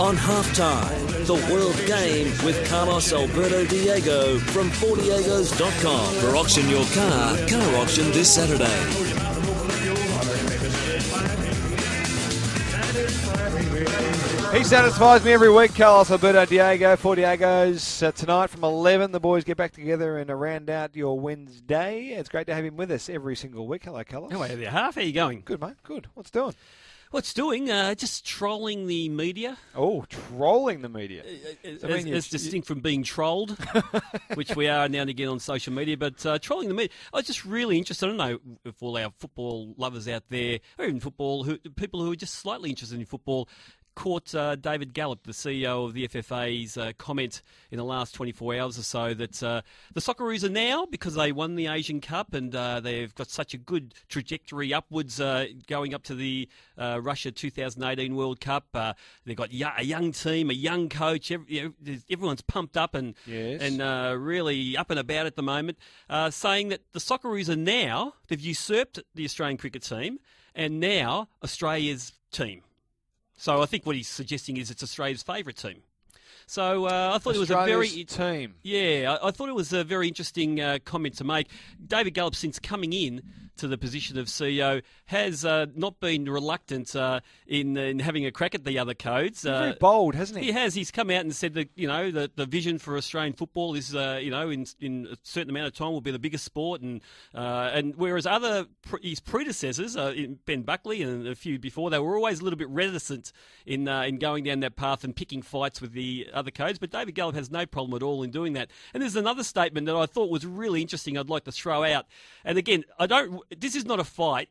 On halftime, the World Game with Carlos Alberto Diego from ForDiegos.com for auction your car, car auction this Saturday. He satisfies me every week, Carlos Alberto Diego, for Diego's. Uh, tonight from 11, the boys get back together and uh, round out your Wednesday. It's great to have him with us every single week. Hello, Carlos. Hello there, half. How are you going? Good, mate. Good. What's doing? What's doing? Uh, just trolling the media. Oh, trolling the media. As, I mean, as distinct from being trolled, which we are now and again on social media, but uh, trolling the media. I was just really interested. I don't know if all our football lovers out there, or even football, who, people who are just slightly interested in football, caught uh, David Gallop, the CEO of the FFA's uh, comment in the last 24 hours or so that uh, the Socceroos are now, because they won the Asian Cup and uh, they've got such a good trajectory upwards uh, going up to the uh, Russia 2018 World Cup. Uh, they've got a young team, a young coach. Every, you know, everyone's pumped up and Yes. and uh, really up and about at the moment, uh, saying that the Socceroos are now they've usurped the Australian cricket team and now Australia's team. So I think what he's suggesting is it's Australia's favourite team. So uh, I thought it was a very team. yeah, I, I thought it was a very interesting uh, comment to make. David Gallop, since coming in to the position of CEO, has uh, not been reluctant uh, in, in having a crack at the other codes. He's very Uh, bold, hasn't he? he has. He's come out and said that you know the, the vision for Australian football is uh, you know in in a certain amount of time will be the biggest sport, and uh, and whereas other his predecessors, uh, in Ben Buckley and a few before, they were always a little bit reticent in uh, in going down that path and picking fights with the other codes. But David Gallop has no problem at all in doing that. And there's another statement that I thought was really interesting. I'd like to throw out. And again, I don't. This is not a fight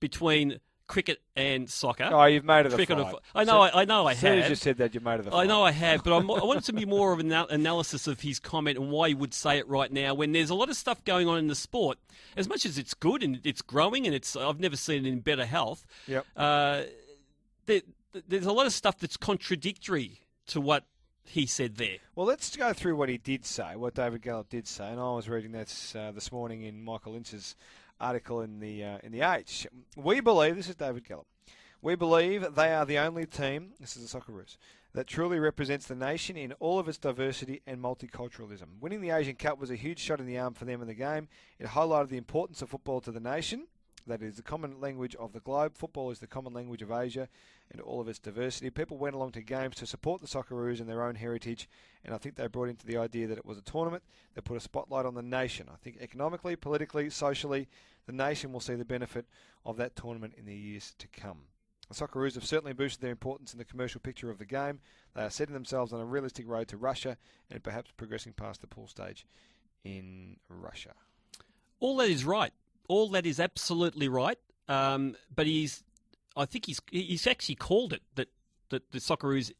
between cricket and soccer. Oh, you've made it a Cricket fight. I know. I, I know. I As soon as have. you said that, you made it a fight. I know I have, but I want it to be more of an analysis of his comment and why he would say it right now when there's a lot of stuff going on in the sport. As much as it's good and it's growing and it's, I've never seen it in better health. Yep. Uh, there, there's a lot of stuff that's contradictory to what he said there. Well, let's go through what he did say, what David Gallop did say, and I was reading this uh, this morning in Michael Lynch's article in the uh, in the Age. We believe this is David Gallop. We believe they are the only team. This is the Socceroos that truly represents the nation in all of its diversity and multiculturalism. Winning the Asian Cup was a huge shot in the arm for them in the game. It highlighted the importance of football to the nation. That is the common language of the globe. Football is the common language of Asia and all of its diversity. People went along to games to support the Socceroos and their own heritage, and I think they brought into the idea that it was a tournament that put a spotlight on the nation. I think economically, politically, socially, the nation will see the benefit of that tournament in the years to come. The Socceroos have certainly boosted their importance in the commercial picture of the game. They are setting themselves on a realistic road to Russia and perhaps progressing past the pool stage in Russia. All that is right. All that is absolutely right. Um, but he's, I think he's he's actually called it that that the Socceroos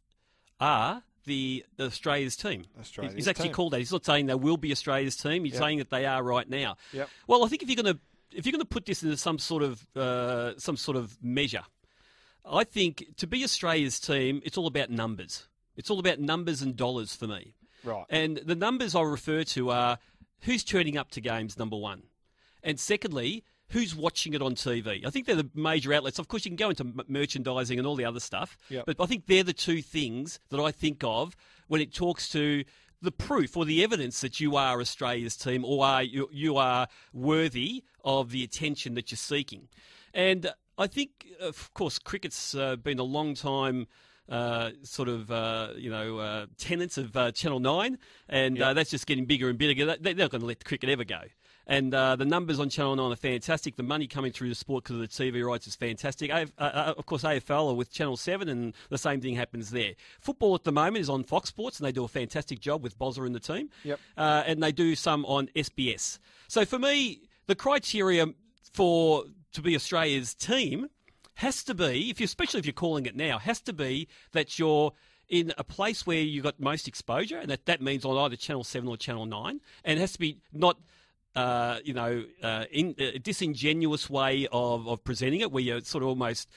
are the, the Australia's team. Australia's he's actually team. called that. He's not saying they will be Australia's team. He's Yep. saying that they are right now. Yep. Well, I think if you're going to if you're going to put this into some sort of uh, some sort of measure, I think to be Australia's team, it's all about numbers. It's all about numbers and dollars for me. Right. And the numbers I refer to are who's turning up to games, number one. And secondly, who's watching it on TV? I think they're the major outlets. Of course, you can go into m- merchandising and all the other stuff, Yep. but I think they're the two things that I think of when it talks to the proof or the evidence that you are Australia's team or are you, you are worthy of the attention that you're seeking. And I think, of course, cricket's uh, been a long time uh, sort of uh, you know uh, tenants of uh, Channel Nine, and uh, that's just getting bigger and bigger. They- They're not going to let cricket ever go. And uh, the numbers on Channel 9 are fantastic. The money coming through the sport because of the TV rights is fantastic. Uh, uh, of course, AFL are with Channel 7, and the same thing happens there. Football at the moment is on Fox Sports, and they do a fantastic job with Bozza and the team. Yep. Uh, and they do some on SBS. So for me, the criteria for to be Australia's team has to be, if you especially if you're calling it now, has to be that you're in a place where you've got most exposure, and that, that means on either Channel Seven or Channel Nine, and it has to be not. Uh, you know, uh, in a disingenuous way of, of presenting it, where you're sort of almost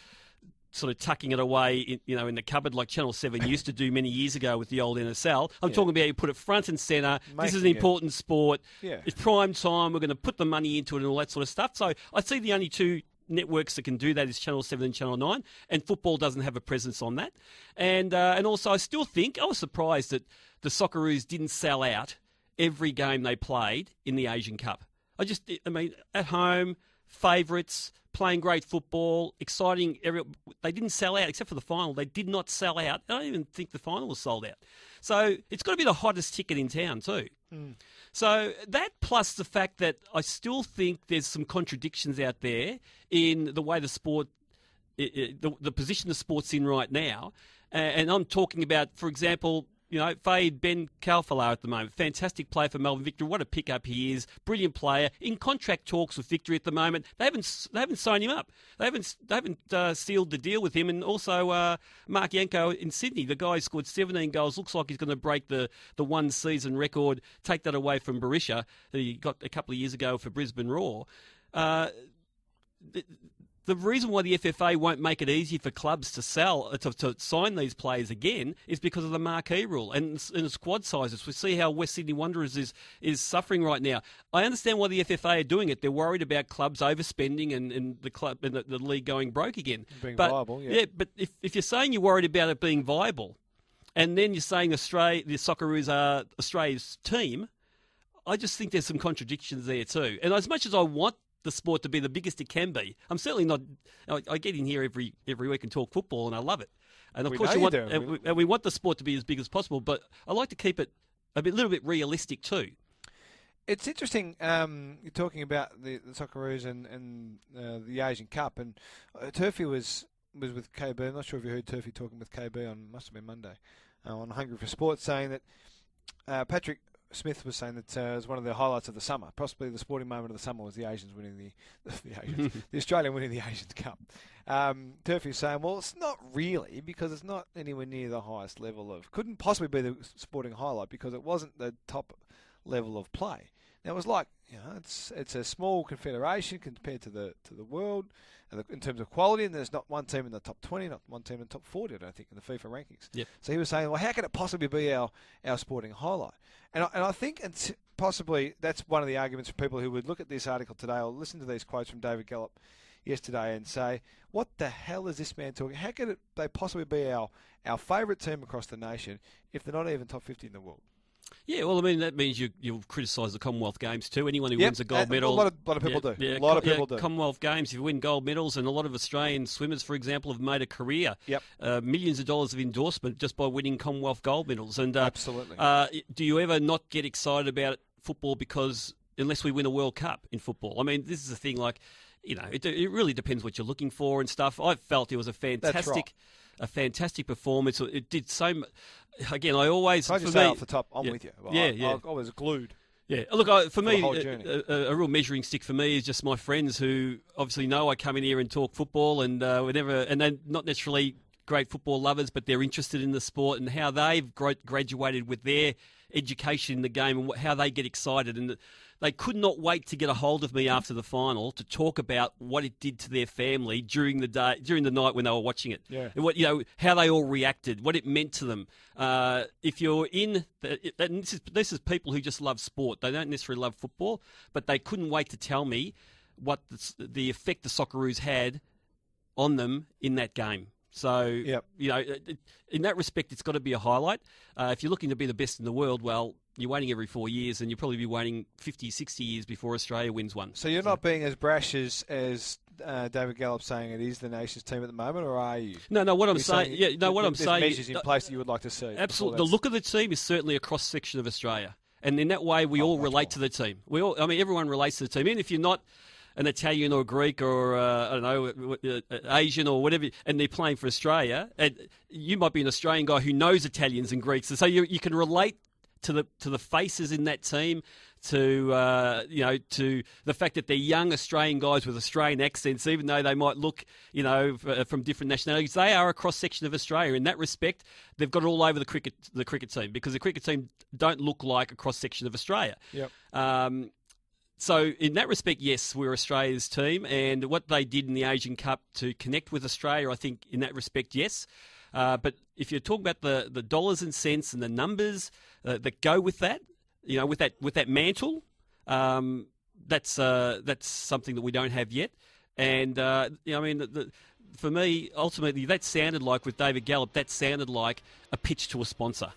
sort of tucking it away, in, you know, in the cupboard like Channel Seven used to do many years ago with the old NSL. I'm Yeah. talking about you put it front and centre. this is an Making it- important sport. Yeah. It's prime time. We're going to put the money into it and all that sort of stuff. So I see the only two networks that can do that is Channel Seven and Channel Nine, and football doesn't have a presence on that. And uh, and also, I still think I was surprised that the Socceroos didn't sell out every game they played in the Asian Cup. I just, I mean, at home, favourites, playing great football, exciting. Every, they didn't sell out except for the final. They did not sell out. I don't even think the final was sold out. So it's got to be the hottest ticket in town too. Hmm. So that plus the fact that I still think there's some contradictions out there in the way the sport, the, the position the sport's in right now, and I'm talking about, for example. You know, Fahid Ben Khalfallah at the moment. Fantastic player for Melbourne Victory. What a pickup he is. Brilliant player. In contract talks with Victory at the moment. They haven't they haven't signed him up. They haven't they haven't uh, sealed the deal with him. And also uh, Marc Janko in Sydney. The guy scored 17 goals. Looks like he's going to break the, the one season record. Take that away from Berisha that he got a couple of years ago for Brisbane Roar. Uh, the, reason why the FFA won't make it easy for clubs to sell uh, to, to sign these players again is because of the marquee rule and, and the squad sizes. We see how West Sydney Wanderers is is suffering right now. I understand why the FFA are doing it. They're worried about clubs overspending and, and the club and the, the league going broke again. Being but, viable, yeah. but if, if you're saying you're worried about it being viable, and then you're saying Australia, the Socceroos are Australia's team, I just think there's some contradictions there too. And as much as I want the sport to be the biggest it can be, I'm certainly not. I, I get in here every every week and talk football, and I love it. And of We course, you want and we, and we want the sport to be as big as possible. But I like to keep it a bit, little bit realistic too. It's interesting. Um, you're talking about the, the Socceroos and, and uh, the Asian Cup, and uh, Turfy was was with KB. I'm not sure if you heard Turfy talking with KB on must have been Monday uh, on Hungry for Sport, saying that uh, Patrick Smith was saying that uh, it was one of the highlights of the summer, possibly the sporting moment of the summer, was the Asians winning the the, Asians, the Australian winning the Asian Cup. Um, Turfy was saying, well, it's not really because it's not anywhere near the highest level of. Couldn't possibly be the sporting highlight because it wasn't the top level of play. Now it was like you know it's it's a small confederation compared to the to the world the, in terms of quality, and there's not one team in the top 20, not one team in the top 40. I don't think in the FIFA rankings. Yep. So he was saying, well, how can it possibly be our our sporting highlight? And I, and I think it's possibly that's one of the arguments for people who would look at this article today or listen to these quotes from David Gallop yesterday and say, what the hell is this man talking? How could it, they possibly be our our favourite team across the nation if they're not even top 50 in the world? Yeah, well, I mean that means you you'll criticise the Commonwealth Games too. Anyone who Yep, wins a gold medal, a lot of- lot of people yeah, do. Yeah, A lot of co- yeah, people do. Commonwealth Games, if you win gold medals, and a lot of Australian swimmers, for example, have made a career, Yep. uh, millions of dollars of endorsement just by winning Commonwealth gold medals. And uh, Absolutely. uh, do you ever not get excited about football because unless we win a World Cup in football? I mean, this is the thing. Like, you know, it, it really depends what you're looking for and stuff. I felt it was a fantastic. A fantastic performance. It did so. mu- Again, I always Can I for just say me- off the top, I'm yeah. with you. Well, Yeah, I, yeah. I, I was glued. Yeah, look, I, for me, a, a, a real measuring stick for me is just my friends who obviously know I come in here and talk football, and uh, whenever, and they're not necessarily great football lovers, but they're interested in the sport and how they've graduated with their education in the game and how they get excited. And they could not wait to get a hold of me after the final to talk about what it did to their family during the day, during the night when they were watching it. Yeah. And what you know, how they all reacted, what it meant to them. Uh, if you're in, the, and this is this is people who just love sport. They don't necessarily love football, but they couldn't wait to tell me what the, the effect the Socceroos had on them in that game. So, Yep. you know, in that respect, it's got to be a highlight. Uh, if you're looking to be the best in the world, well, you're waiting every four years, and you'll probably be waiting 50, 60 years before Australia wins one. So you're not being as brash as as uh, David Gallop saying it is the nation's team at the moment, or are you? No, no. What I'm You're saying, yeah, no. What I'm saying, measures in place that you would like to see. Absolutely. The look of the team is certainly a cross section of Australia. And in that way, we Oh, all relate more. to the team. We all, I mean, everyone relates to the team. Even if you're not an Italian or Greek or, uh, I don't know, uh, uh, Asian or whatever, and they're playing for Australia, and you might be an Australian guy who knows Italians and Greeks. And so you, you can relate to the, to the faces in that team. To uh, you know, to the fact that they're young Australian guys with Australian accents, even though they might look, you know, f- uh, from different nationalities, they are a cross section of Australia. In that respect, they've got it all over the cricket the cricket team because the cricket team don't look like a cross section of Australia. Yep. Um, so in that respect, yes, we're Australia's team, and what they did in the Asian Cup to connect with Australia, I think in that respect, yes. Uh, but if you're talking about the, the dollars and cents and the numbers uh, that go with that, you know, with that with that mantle, um, that's uh, that's something that we don't have yet. And uh, you know, I mean, the, for me, ultimately, that sounded like with David Gallop, that sounded like a pitch to a sponsor.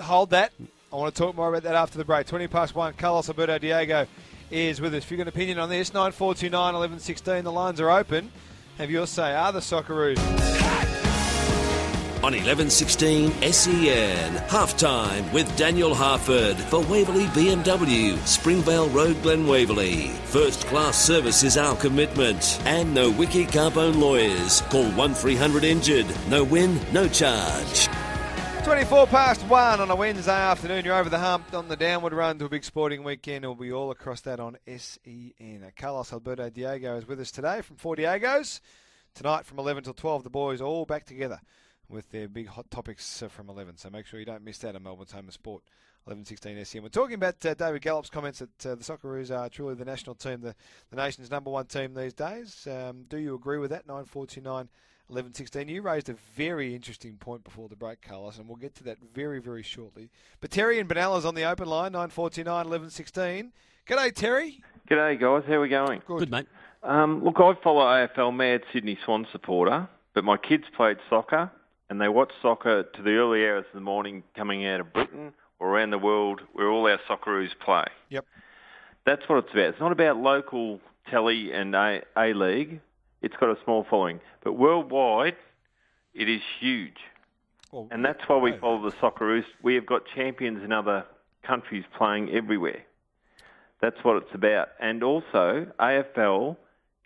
Hold that. I want to talk more about that after the break. 20 past 1, Carlos Alberto Diego is with us. If you've got an opinion on this, 9429 11 16, the lines are open. Have your say. Are the Socceroos? On 1116 SEN, halftime with Daniel Harford for Waverley BMW, Springvale Road, Glen Waverley. First class service is our commitment. And no Wiki Carbone lawyers. Call 1300 injured. No win, no charge. 24 past 1 on a Wednesday afternoon. You're over the hump on the downward run to a big sporting weekend. We'll be all across that on SEN. Carlos Alberto Diego is with us today from Four Diegos. Tonight from 11 till 12, the boys all back together with their big hot topics uh, from 11. So make sure you don't miss that on Melbourne's Home of Sport. 11-16 SEN. We're talking about uh, David Gallop's comments that uh, the Socceroos are truly the national team, the, the nation's number one team these days. Um, do you agree with that? 949 11-16. You raised a very interesting point before the break, Carlos, and we'll get to that very, very shortly. But Terry and Benalla's on the open line, 949 11-16. G'day, Terry. G'day, guys. How are we going? Good. Good, mate. Um, look, I follow AFL, mad Sydney Swan supporter, but my kids played soccer, and they watch soccer to the early hours of the morning coming out of Britain or around the world where all our Socceroos play. Yep. That's what it's about. It's not about local telly and A- A-League. It's got a small following. But worldwide, it is huge. Well, And that's why we follow the Socceroos. We have got champions in other countries playing everywhere. That's what it's about. And also, AFL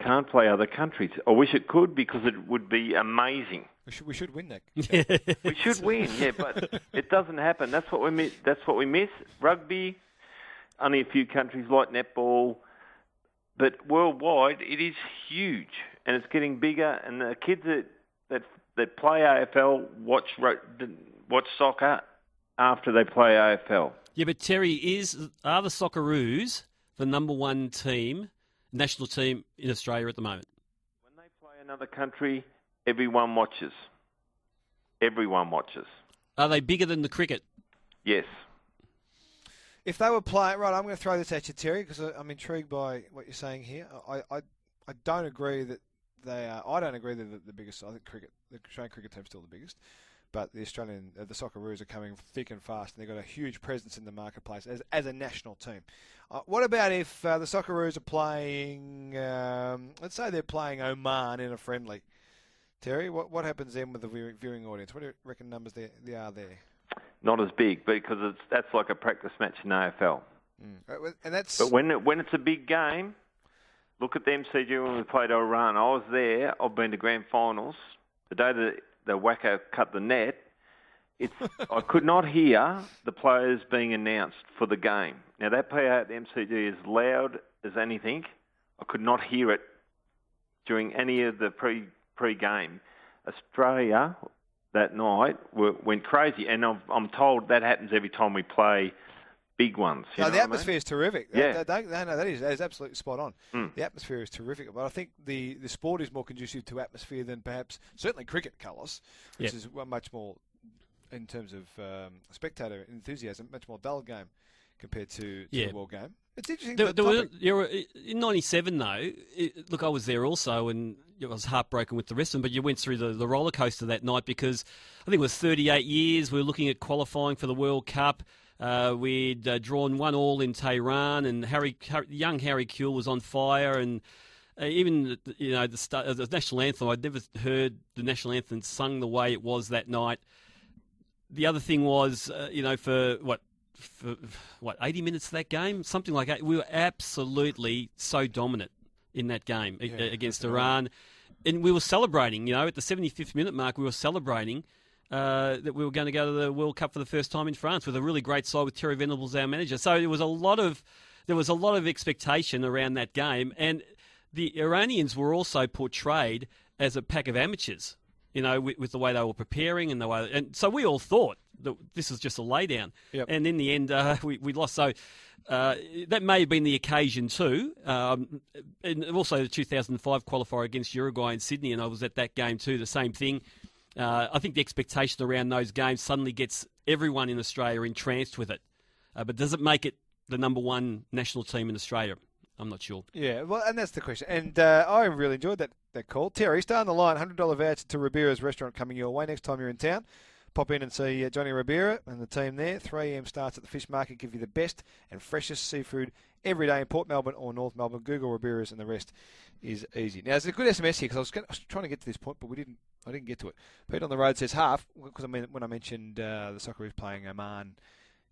can't play other countries. I wish it could because it would be amazing. We should, we should win that. We should win, yeah, but it doesn't happen. That's what we miss. That's what we miss. Rugby, only a few countries like netball, but worldwide it is huge, and it's getting bigger. And the kids that that that play AFL watch watch soccer after they play AFL. Yeah, but Terry, is are the Socceroos the number one team, national team in Australia at the moment? When they play another country, everyone watches. Everyone watches. Are they bigger than the cricket? Yes. If they were playing, right, I'm going to throw this at you, Terry, because I'm intrigued by what you're saying here. I, I, I don't agree that they are. I don't agree that they're the biggest. I think cricket, the Australian cricket team's still the biggest, but the Australian, uh, the Socceroos are coming thick and fast, and they've got a huge presence in the marketplace as, as a national team. Uh, what about if uh, the Socceroos are playing? Um, let's say they're playing Oman in a friendly. Terry, what what happens then with the viewing, audience? What do you reckon numbers there, they are there? Not as big because it's that's like a practice match in AFL. Uh, And that's But when it, when it's a big game, look at the MCG when we played Iran. I was there. I've been to grand finals. The day that the whacker cut the net, it's I could not hear the players being announced for the game. Now that PA at the MCG is loud as anything. I could not hear it during any of the pre pre game. Australia that night were, went crazy, and I'm, I'm told that happens every time we play big ones. You no, know the what I mean? atmosphere is terrific. Yeah. That, that, no, no, that is that is absolutely spot on. Mm. The atmosphere is terrific, but I think the, the sport is more conducive to atmosphere than perhaps certainly cricket, Carlos, which Yeah. is much more in terms of um, spectator enthusiasm, much more dull game compared to, to Yeah. the world game. It's interesting. There, there were, topic. there were, in '97, though. It, look, I was there also, and I was heartbroken with the rest of them. But you went through the, the roller coaster that night because I think it was 38 years. We were looking at qualifying for the World Cup. Uh, we'd uh, drawn one all in Tehran, and Harry, Harry, young Harry Kewell was on fire, and uh, even you know the, sta- uh, the national anthem. I'd never heard the national anthem sung the way it was that night. The other thing was, uh, you know, for what for what 80 minutes of that game, something like that. We were absolutely so dominant in that game Yeah, against. Iran, and we were celebrating. You know, at the 75th minute mark, we were celebrating. Uh, that we were going to go to the World Cup for the first time in France with a really great side with Terry Venables, our manager. So there was a lot of there was a lot of expectation around that game, and the Iranians were also portrayed as a pack of amateurs. You know, with, with the way they were preparing and the way, and so we all thought that this was just a laydown. Yep. And in the end, uh, we, we lost. So uh, that may have been the occasion too. Um, and also the 2005 qualifier against Uruguay in Sydney, and I was at that game too. The same thing. Uh, I think the expectation around those games suddenly gets everyone in Australia entranced with it. Uh, but does it make it the number one national team in Australia? I'm not sure. Yeah, well, and that's the question. And uh, I really enjoyed that, that call. Terry, stay on the line. $100 voucher to Ribera's restaurant coming your way next time you're in town. Pop in and see uh, Johnny Ribera and the team there. 3am starts at the fish market. Give you the best and freshest seafood every day in Port Melbourne or North Melbourne. Google Ribera's and the rest is easy. Now, there's a good SMS here because I, was gonna- I was trying to get to this point, but we didn't. I didn't get to it. Pete on the road says half because I mean when I mentioned uh, the is playing Oman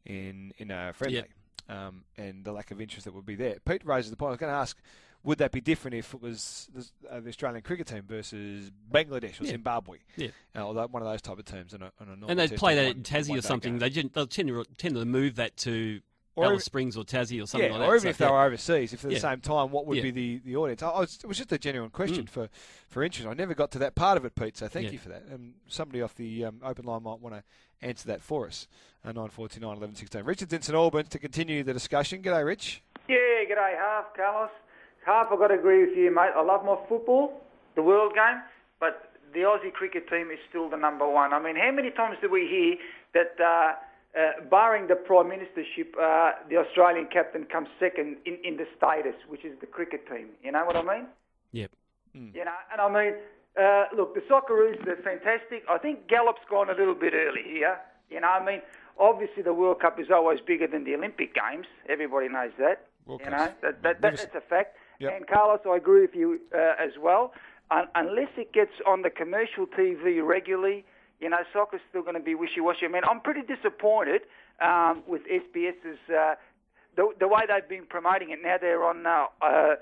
in in a friendly Yep. Um, and the lack of interest that would be there. Pete raises the point. I was going to ask, would that be different if it was the, uh, the Australian cricket team versus Bangladesh or Yeah. Zimbabwe? Yeah. Uh, or one of those type of teams. On a, on a And they'd play that in Tassie or something. game. They they'll tend to, tend to move that to Or Alice even- Springs or Tassie or something yeah, like that. or even So, if they yeah. were overseas, if at the Yeah. same time, what would Yeah. be the, the audience? I, I was, it was just a genuine question Mm. for, for interest. I never got to that part of it, Pete. So thank Yeah. you for that. And somebody off the um, open line might want to answer that for us. Uh, 949 11 16. Richard's in St Albans to continue the discussion. G'day, Rich. Yeah, g'day, Half, Carlos. Half, I've got to agree with you, mate. I love my football, the world game, but the Aussie cricket team is still the number one. I mean, how many times do we hear that, uh, uh, barring the Prime Ministership, uh, the Australian captain comes second in, in the status, which is the cricket team? You know what I mean? Yep. You know, and I mean, uh, look, the Socceroos, they're fantastic. I think Gallop's gone a little bit early here. You know, I mean, obviously the World Cup is always bigger than the Olympic Games. Everybody knows that. World you Cup's know, that, that, that, that's a fact. Yep. And Carlos, I agree with you uh, as well. Un- unless it gets on the commercial TV regularly, you know, soccer's still going to be wishy-washy. I mean, I'm pretty disappointed um, with SBS's uh, the, the way they've been promoting it. Now they're on uh, uh, uh,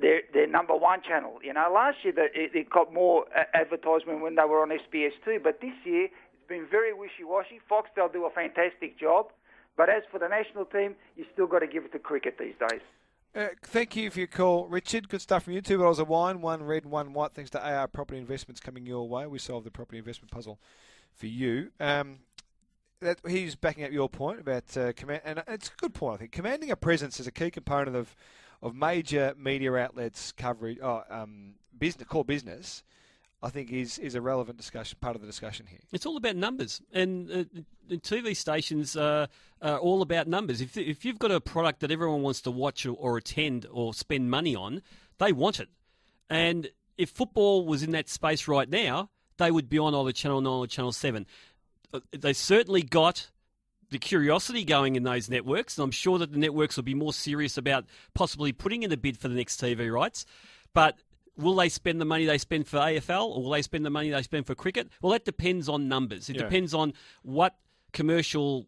their their number one channel. You know, last year that it, got more uh, advertisement when they were on SBS two, but this year it's been very wishy-washy. Foxtel do a fantastic job, but as for the national team, you still got to give it to cricket these days. Uh, thank you for your call, Richard. Good stuff from you. Two bottles of wine, one red, one white. Thanks to AR Property Investments coming your way. We solved the property investment puzzle for you. Um, that, he's backing up your point about uh, command, and it's a good point. I think commanding a presence is a key component of of major media outlets' coverage, oh, um, business, core business. I think is is a relevant discussion, part of the discussion here. It's all about numbers, and uh, TV stations uh, are all about numbers. If if you've got a product that everyone wants to watch or, or attend or spend money on, they want it. And if football was in that space right now, they would be on either Channel Nine or Channel Seven. Uh, They certainly got the curiosity going in those networks, and I'm sure that the networks will be more serious about possibly putting in a bid for the next TV rights. But will they spend the money they spend for AFL, or will they spend the money they spend for cricket? Well, that depends on numbers. It Yeah. depends on what commercial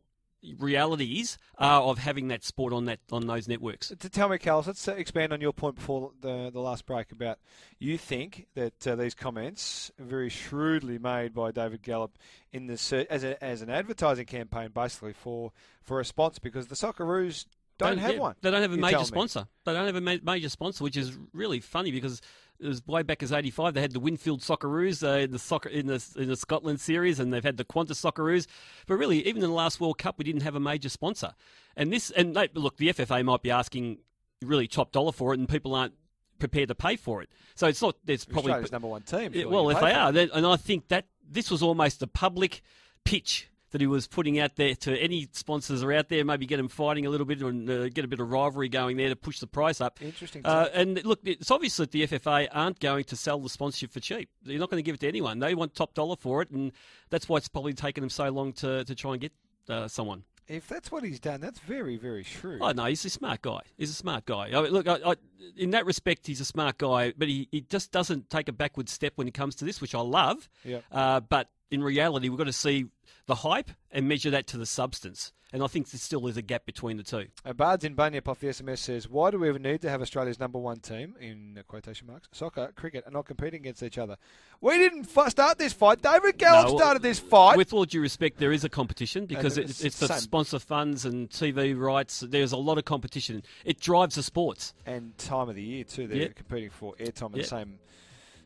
realities are of having that sport on that on those networks. To tell me, Carlos, let's uh, expand on your point before the the last break about you think that uh, these comments very shrewdly made by David Gallop in the as a, as an advertising campaign, basically for for a sponsor because the Socceroos don't, have yeah, one. They don't have a major sponsor. They don't have a ma- major sponsor, which is really funny because it was way back as '85. They had the Winfield Socceroos uh, in the soccer in the in the Scotland series, and they've had the Qantas Socceroos. But really, even in the last World Cup, we didn't have a major sponsor. And this and they, look, the FFA might be asking really top dollar for it, and people aren't prepared to pay for it. So it's not. There's probably Australia's number one team. yeah, well, if they are, then, and I think that this was almost a public pitch that he was putting out there to any sponsors are out there, maybe get them fighting a little bit and uh, get a bit of rivalry going there to push the price up. Interesting Uh, and look, it's obvious that the FFA aren't going to sell the sponsorship for cheap. They're not going to give it to anyone. They want top dollar for it, and that's why it's probably taken them so long to, to try and get uh, someone. if that's what he's done, that's very very shrewd. Oh no, he's a smart guy. He's a smart guy. I mean, look, I, I, in that respect, he's a smart guy, but he, he just doesn't take a backward step when it comes to this, which I love. Yep. Uh, but in reality, we've got to see the hype and measure that to the substance. And I think there still is a gap between the two. Uh, Bards in Bunyip off the SMS says, "Why do we even need to have Australia's number one team in uh, quotation marks soccer, cricket, and not competing against each other? We didn't f- start this fight. David Gallop No, started this fight. With all due respect, there is a competition because And it, it's it's the sponsor funds and TV rights. There's a lot of competition. It drives the sports. and time of the year too. They're Yeah. competing for airtime at Yeah. the same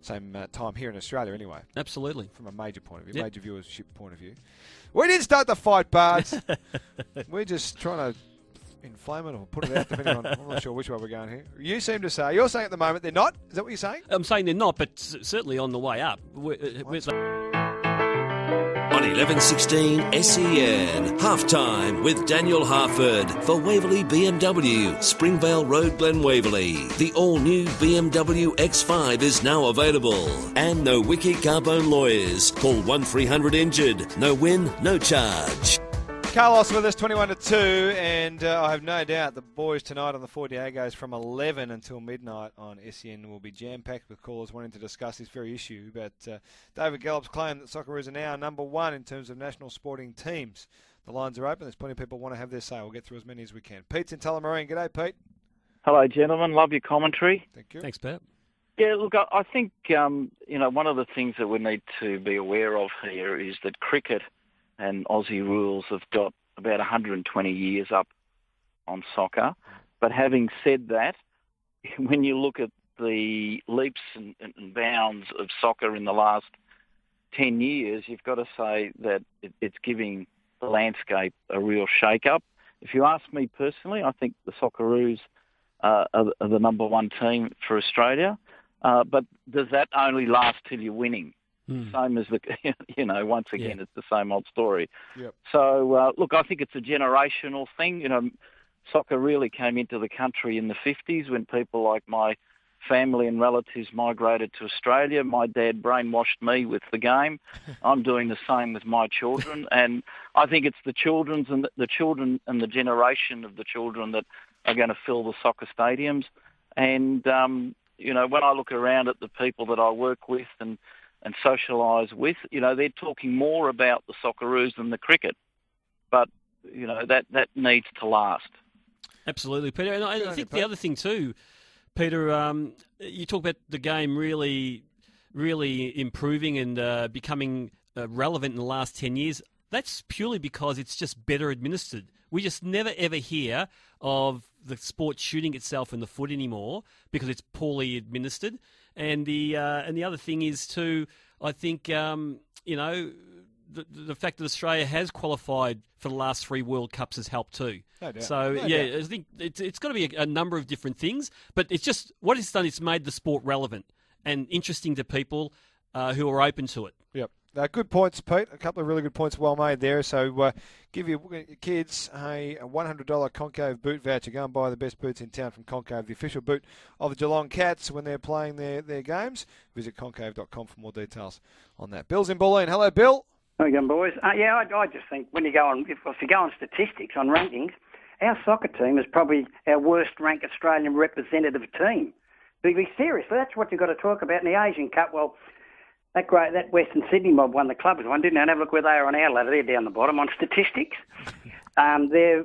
same uh, time here in Australia, anyway. Absolutely. From a major point of view, Yep. major viewership point of view. We didn't start the fight, Bards. we're just trying to inflame it or put it out, depending on. I'm not sure which way we're going here. You seem to say you're saying at the moment they're not. Is that what you're saying? I'm saying they're not, but certainly on the way up. We're, uh, we're- On 1116 SEN, halftime with Daniel Harford for Waverley BMW, Springvale Road, Glen Waverley. The all new BMW X5 is now available. And no Wiki Carbone Lawyers. Call 1300 Injured. No win, no charge. Carlos with us, 21 to 2, and uh, I have no doubt the boys tonight on the Four Diegos from 11 until midnight on SEN will be jam packed with callers wanting to discuss this very issue. But uh, David Gallop's claim that Socceroos are now number one in terms of national sporting teams. The lines are open. There's plenty of people who want to have their say. We'll get through as many as we can. Pete's in Tullamarine. G'day, Pete. Hello, gentlemen. Love your commentary. Thank you. Thanks, Pat. Yeah, look, I, I think um, you know one of the things that we need to be aware of here is that cricket and Aussie rules have got about 120 years up on soccer. But having said that, when you look at the leaps and, and bounds of soccer in the last 10 years, you've got to say that it, it's giving the landscape a real shake-up. If you ask me personally, I think the Socceroos uh, are, are the number one team for Australia. Uh, but does that only last till you're winning? Same as the, you know, once again, Yeah. it's the same old story. Yep. So, uh, look, I think it's a generational thing. You know, soccer really came into the country in the 50s when people like my family and relatives migrated to Australia. My dad brainwashed me with the game. I'm doing the same with my children, and I think it's the children's and the, the children and the generation of the children that are going to fill the soccer stadiums. And um, you know, when I look around at the people that I work with and and socialise with, you know, they're talking more about the Socceroos than the cricket. But you know that that needs to last. Absolutely, Peter. And I, I think the other thing too, Peter, um, you talk about the game really, really improving and uh, becoming uh, relevant in the last ten years. That's purely because it's just better administered. We just never ever hear of the sport shooting itself in the foot anymore because it's poorly administered. And the uh, and the other thing is too, I think um, you know the, the fact that Australia has qualified for the last three World Cups has helped too. No. So No yeah, doubt. I think it's it's got to be a, a number of different things, but it's just what it's done. It's made the sport relevant and interesting to people uh, who are open to it. Yep. Uh, good points, Pete. A couple of really good points, well made there. So, uh, give your kids a $100 Concave boot voucher. Go and buy the best boots in town from Concave, the official boot of the Geelong Cats when they're playing their, their games. Visit concave.com for more details on that. Bill's in Bulleen. Hello, Bill. How you going, boys? Uh, yeah, I, I just think when you go on, if, if you go on statistics, on rankings, our soccer team is probably our worst ranked Australian representative team. Be, seriously, that's what you've got to talk about in the Asian Cup. Well, that great, that Western Sydney mob won the clubs one, didn't they? And have a look where they are on our ladder. They're down the bottom on statistics. um, they're,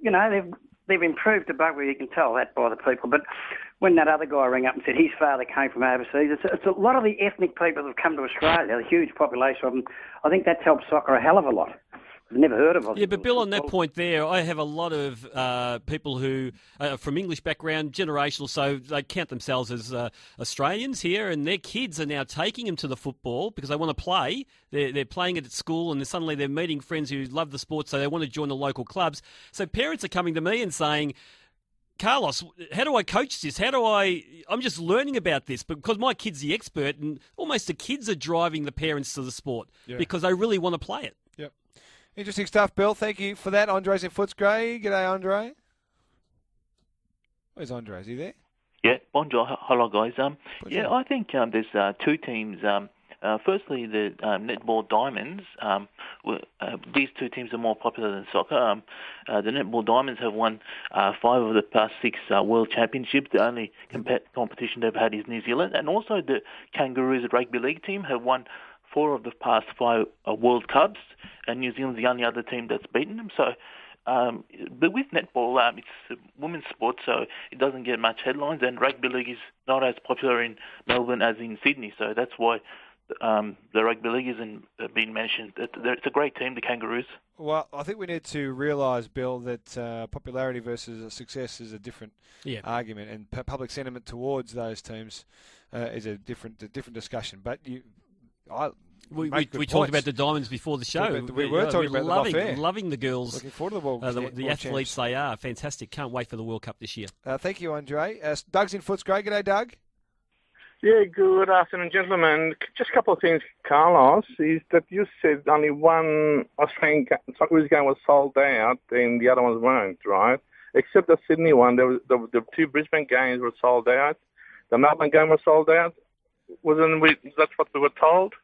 you know, they've they've improved a bugger. You can tell that by the people. But when that other guy rang up and said his father came from overseas, it's, it's a lot of the ethnic people that have come to Australia, the huge population of them. I think that's helped soccer a hell of a lot. I've never heard of it. Yeah, but Bill, on that point there, I have a lot of uh, people who are from English background, generational, so they count themselves as uh, Australians here, and their kids are now taking them to the football because they want to play. They're, they're playing it at school, and suddenly they're meeting friends who love the sport, so they want to join the local clubs. So parents are coming to me and saying, Carlos, how do I coach this? How do I? I'm just learning about this, but because my kid's the expert, and almost the kids are driving the parents to the sport Yeah. because they really want to play it. Interesting stuff, Bill. Thank you for that. Andre's in Footscray. G'day, Andre. Where's Andre? Is he there? Yeah, bonjour. Hello, guys. Um, Bonjour. yeah, I think um, there's uh, two teams. Um, uh, firstly, the um, netball diamonds. Um, were, uh, these two teams are more popular than soccer. Um, uh, the netball diamonds have won uh, five of the past six uh, world championships. The only comp- competition they've had is New Zealand, and also the Kangaroos rugby league team have won four of the past five uh, World Cups, and New Zealand's the only other team that's beaten them. So. Um, but with netball, um, it's a women's sport, so it doesn't get much headlines. And rugby league is not as popular in Melbourne as in Sydney, so that's why um, the rugby league isn't uh, being mentioned. It- It's a great team, the Kangaroos. Well, I think we need to realise, Bill, that uh, popularity versus success is a different Yeah. argument, and pu- public sentiment towards those teams uh, is a different a different discussion. But you, I, We, we, we talked about the diamonds before the show. About the- we were uh, talking about them off loving, air. loving the girls, Looking forward to the World, uh, the, World the athletes Champs. they are. Fantastic. Can't wait for the World Cup this year. Uh, thank you, Andre. Uh, Doug's in Footscray. G'day, Doug. Yeah, good afternoon, gentlemen. Just a couple of things, Carlos, is that you said only one Australian soccer game was sold out and the other ones weren't, right? Except the Sydney one, there was, the, the two Brisbane games were sold out. The Melbourne game was sold out. Wasn't we, that's what we were told?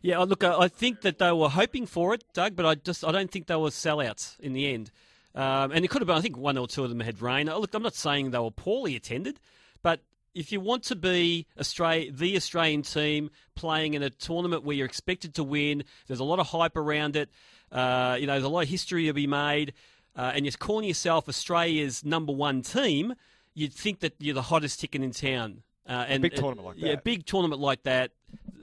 Yeah, uh, look, I I think that they were hoping for it, Doug, but I just I don't think they were sellouts in the end. Um, and it could have been. I think one or two of them had rain. Uh, Look, I'm not saying they were poorly attended, but if you want to be Australia, the Australian team playing in a tournament where you're expected to win, there's a lot of hype around it. Uh, you know, there's a lot of history to be made, uh, and you're calling yourself Australia's number one team. You'd think that you're the hottest ticket in town. Uh, and big tournament like that. yeah, big tournament like that.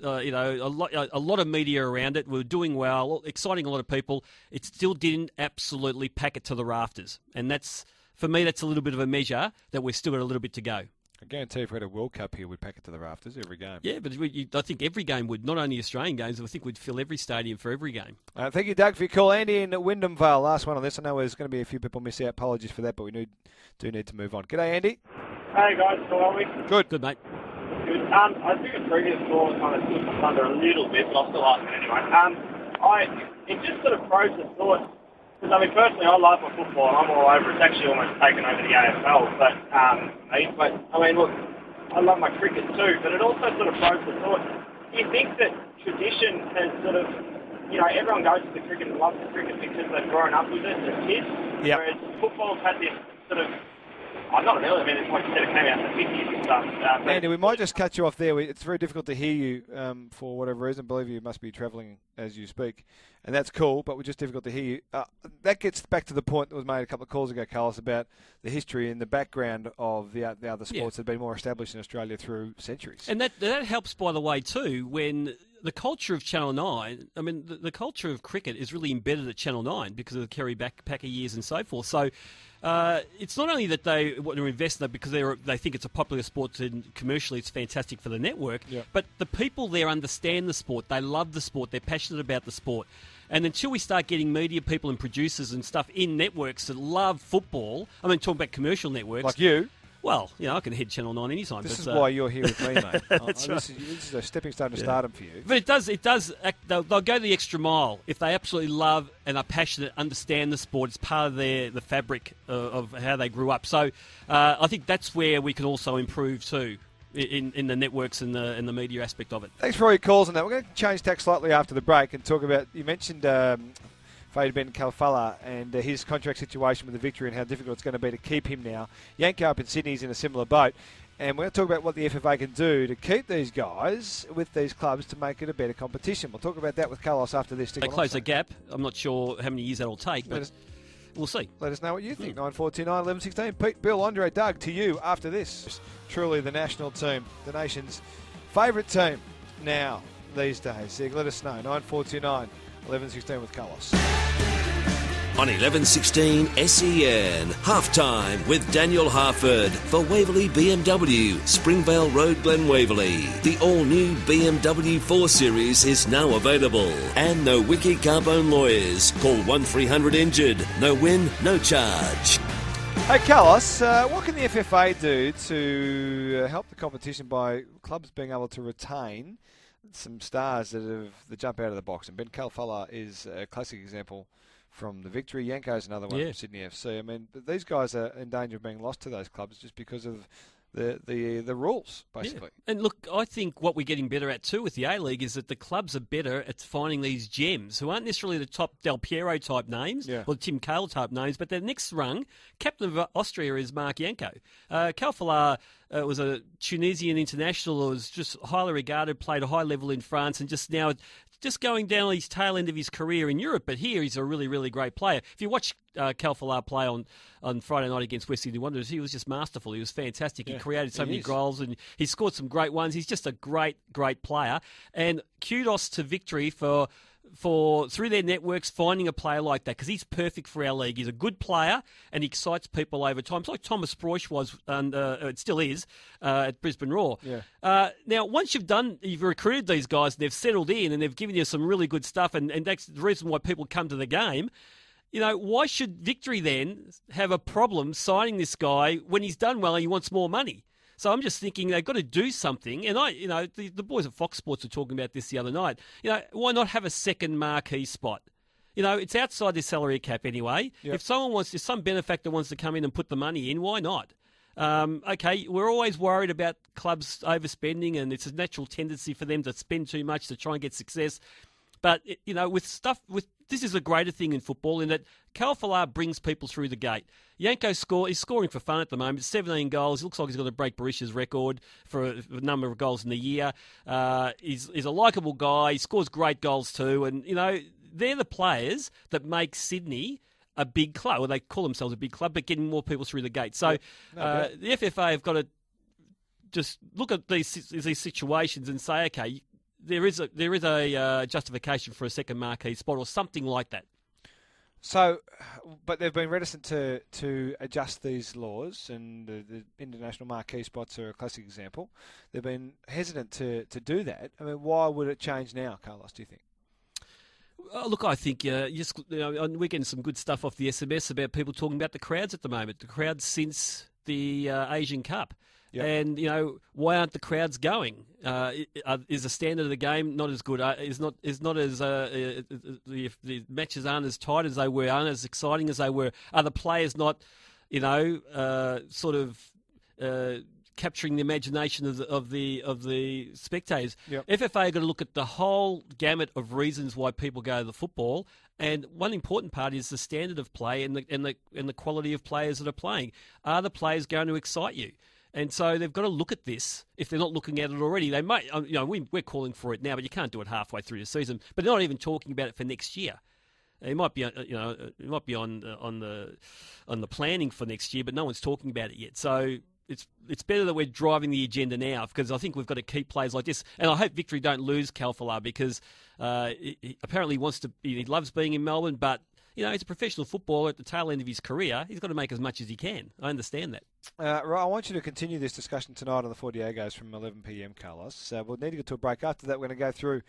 Uh, you know, a lot, a lot of media around it. We were doing well, exciting a lot of people. It still didn't absolutely pack it to the rafters, and that's for me. That's a little bit of a measure that we've still got a little bit to go. I guarantee if we had a World Cup here, we'd pack it to the rafters every game. Yeah, but we, I think every game would, not only Australian games, I think we'd fill every stadium for every game. Uh, thank you, Doug, for your call. Andy in Wyndham Vale, last one on this. I know there's going to be a few people miss out. Apologies for that, but we do need to move on. G'day, Andy. Hey guys, how are we? Good. Good, mate. Good. Um, I think the previous call kind of took us under a little bit, but I'll still ask it anyway. Um, I, it just sort of pros the thought, because I mean, personally, I love my football and I'm all over. It's actually almost taken over the AFL, but, um, me, but, I mean, look, I love my cricket too, but it also sort of pros the thought. Do you think that tradition has sort of, you know, everyone goes to the cricket and loves the cricket because they've grown up with it as kids, Yep. whereas football's had this sort of I'm not an element. I mean, it's like you said, it came out in the 50s and stuff. Uh, Andy, we might just cut you off there. We- It's very difficult to hear you um, for whatever reason. I believe you must be travelling as you speak, and that's cool. But we're just difficult to hear you. Uh, that gets back to the point that was made a couple of calls ago, Carlos, about the history and the background of the, the other Yeah. sports that have been more established in Australia through centuries. And that that helps, by the way, too, when the culture of Channel 9, I mean, the, the culture of cricket is really embedded at Channel 9 because of the Kerry Packer years and so forth. So uh, it's not only that they want to invest in that because they think it's a popular sport and commercially it's fantastic for the network, Yeah. but the people there understand the sport. They love the sport. They're passionate about the sport. And until we start getting media people and producers and stuff in networks that love football, I mean, talking about commercial networks. like you, Well, you know, I can head Channel 9 anytime. this but, is uh, why you're here with me, mate. That's Uh, this, is, this is a stepping stone to stardom for you. But it does, it does. Act, they'll, they'll go the extra mile if they absolutely love and are passionate, understand the sport. It's part of their the fabric uh, of how they grew up. So uh, I think that's where we can also improve too, in, in the networks and the and the media aspect of it. Thanks for all your calls on that. We're going to change tack slightly after the break and talk about. You mentioned um, Fahid Ben Khalfallah and uh, his contract situation with the victory and how difficult it's going to be to keep him now. Janko up in Sydney is in a similar boat. And we're going to talk about what the FFA can do to keep these guys with these clubs to make it a better competition. We'll talk about that with Carlos after this. Stick They close the gap. I'm not sure how many years that'll take, but us- we'll see. Let us know what you think. 9429 11 16. Pete, Bill, Andre, Doug, to you after this. Truly the national team, the nation's favourite team now, these days. Let us know. 9429 11 16 with Carlos. On 1116 SEN, halftime with Daniel Harford for Waverley BMW, Springvale Road, Glen Waverley. The all new BMW 4 Series is now available. And no Wiki Carbone Lawyers. Call 1300 Injured. No win, no charge. Hey, Carlos, uh, what can the FFA do to uh, help the competition by clubs being able to retain some stars that have the jump out of the box? And Ben Khalfallah is a classic example from the victory. Janko's another one Yeah. from Sydney FC. I mean, these guys are in danger of being lost to those clubs just because of the the the rules, basically. Yeah. And look, I think what we're getting better at too with the A League is that the clubs are better at finding these gems who aren't necessarily the top Del Piero type names Yeah. or Tim Cahill type names, but the next rung, captain of Austria is Marc Janko. Uh, Khalfallah uh, was a Tunisian international who was just highly regarded, played a high level in France, and just now just going down his tail end of his career in Europe. But here, he's a really, really great player. If you watch uh, Khalfallah play on, on Friday night against West Sydney Wanderers, he was just masterful. He was fantastic. Yeah, he created so he many is. goals and he scored some great ones. He's just a great, great player. And kudos to Victory for for through their networks finding a player like that because he's perfect for our league. He's a good player and he excites people over time. It's like Thomas Broich was, and uh, it still is uh, at Brisbane Roar. Yeah. Uh, now, once you've done, you've recruited these guys, and they've settled in, and they've given you some really good stuff, and, and that's the reason why people come to the game. You know, why should Victory then have a problem signing this guy when he's done well and he wants more money? So I'm just thinking they've got to do something. And I, you know, the, the boys at Fox Sports were talking about this the other night. You know, why not have a second marquee spot? You know, it's outside their salary cap anyway. Yep. If someone wants, if some benefactor wants to come in and put the money in, why not? Um, okay, we're always worried about clubs overspending, and it's a natural tendency for them to spend too much to try and get success. But you know, with stuff with this is a greater thing in football in that Khalfallah brings people through the gate. Janko score is scoring for fun at the moment. 17 goals. He looks like he's going to break Berisha's record for a, for a number of goals in the year. Uh, he's, he's a likable guy. He scores great goals too. And you know, they're the players that make Sydney a big club. Well, they call themselves a big club, but getting more people through the gate. So No uh, the FFA have got to just look at these these situations and say, okay, there is a there is a uh, justification for a second marquee spot or something like that. So, but they've been reticent to, to adjust these laws, and the, the international marquee spots are a classic example. They've been hesitant to, to do that. I mean, why would it change now, Carlos? Do you think? Uh, look, I think uh, just, you know, we're getting some good stuff off the SMS about people talking about the crowds at the moment. The crowds since the uh, Asian Cup. Yep. And you know why aren't the crowds going? Uh, uh, is the standard of the game not as good? Uh, is not is not as uh, uh, the, the matches aren't as tight as they were, aren't as exciting as they were. Are the players not, you know, uh, sort of uh, capturing the imagination of the of the, of the spectators? Yep. FFA got to look at the whole gamut of reasons why people go to the football, and one important part is the standard of play and the and the and the quality of players that are playing. Are the players going to excite you? And so they've got to look at this. If they're not looking at it already, they might. um, You know, we, we're calling for it now, but you can't do it halfway through the season. But they're not even talking about it for next year. It might be, uh, you know, it might be on uh, on the on the planning for next year, but no one's talking about it yet. So it's it's better that we're driving the agenda now because I think we've got to keep players like this. And I hope Victory don't lose Khalfallah because uh, he, he apparently wants to. He loves being in Melbourne, but you know he's a professional footballer at the tail end of his career. He's got to make as much as he can. I understand that. Uh, right, I want you to continue this discussion tonight on the Four Diegos from 11 p.m. Carlos. Uh, we'll need to get to a break. After that, we're going to go through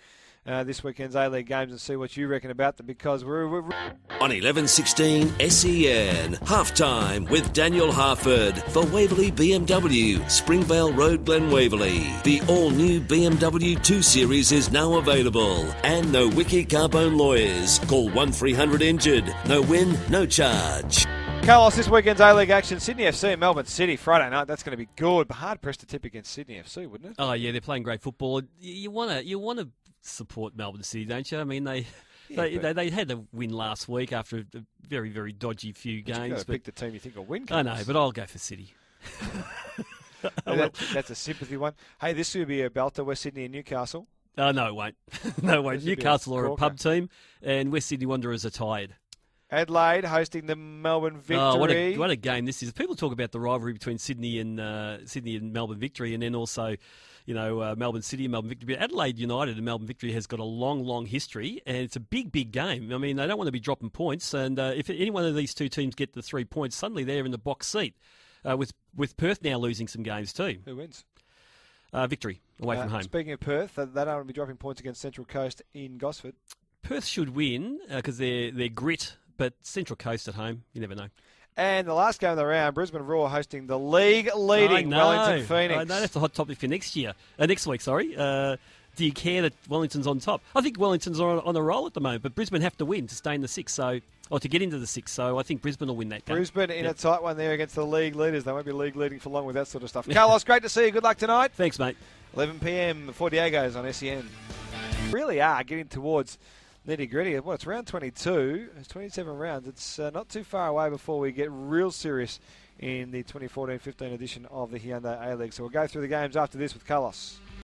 uh, this weekend's A League games and see what you reckon about them because we're, we're On 1116 SEN, halftime with Daniel Harford for Waverley BMW, Springvale Road, Glen Waverley. The all new BMW 2 Series is now available. And no Wiki Carbone lawyers. Call 1300 injured. No win, no charge. Carlos, this weekend's A League action: Sydney FC, and Melbourne City, Friday night. That's going to be good, but hard pressed to tip against Sydney FC, wouldn't it? Oh yeah, they're playing great football. You want to you want to support Melbourne City, don't you? I mean they. Yeah, they, they, they had a win last week after a very, very dodgy few games. but pick the team you think will win. I know, but I'll go for City. That- that's a sympathy one. Hey, this will be a belter: West Sydney and Newcastle. Oh, no, it won't. no, it won't. This would be a Newcastle are a pub team, and West Sydney Wanderers are tired. Adelaide hosting the Melbourne Victory. Oh, what a what a game this is! People talk about the rivalry between Sydney and uh, Sydney and Melbourne Victory, and then also, you know, uh, Melbourne City and Melbourne Victory. But Adelaide United and Melbourne Victory has got a long, long history, and it's a big, big game. I mean, they don't want to be dropping points, and uh, if any one of these two teams get the three points, suddenly they're in the box seat. Uh, with with Perth now losing some games too. Who wins? Uh, victory away Uh, from home. Speaking of Perth, they don't want to be dropping points against Central Coast in Gosford. Perth should win because they're they're grit, but Central Coast at home, you never know. And the last game of the round, Brisbane Roar hosting the league leading Wellington Phoenix. I know that's a hot topic for next year, uh, next week. Sorry. Uh, do you care that Wellington's on top? I think Wellington's on, on a roll at the moment, but Brisbane have to win to stay in the six, so or to get into the six. So I think Brisbane will win that game. Brisbane in Yeah. a tight one there against the league leaders. They won't be league leading for long with that sort of stuff. Carlos, great to see you. Good luck tonight. Thanks, mate. 11 p.m. Four Diegos on SEN. Really are getting towards nitty gritty. Well, it's round 22. It's 27 rounds. It's uh, not too far away before we get real serious in the 2014-15 edition of the Hyundai A League. So we'll go through the games after this with Carlos.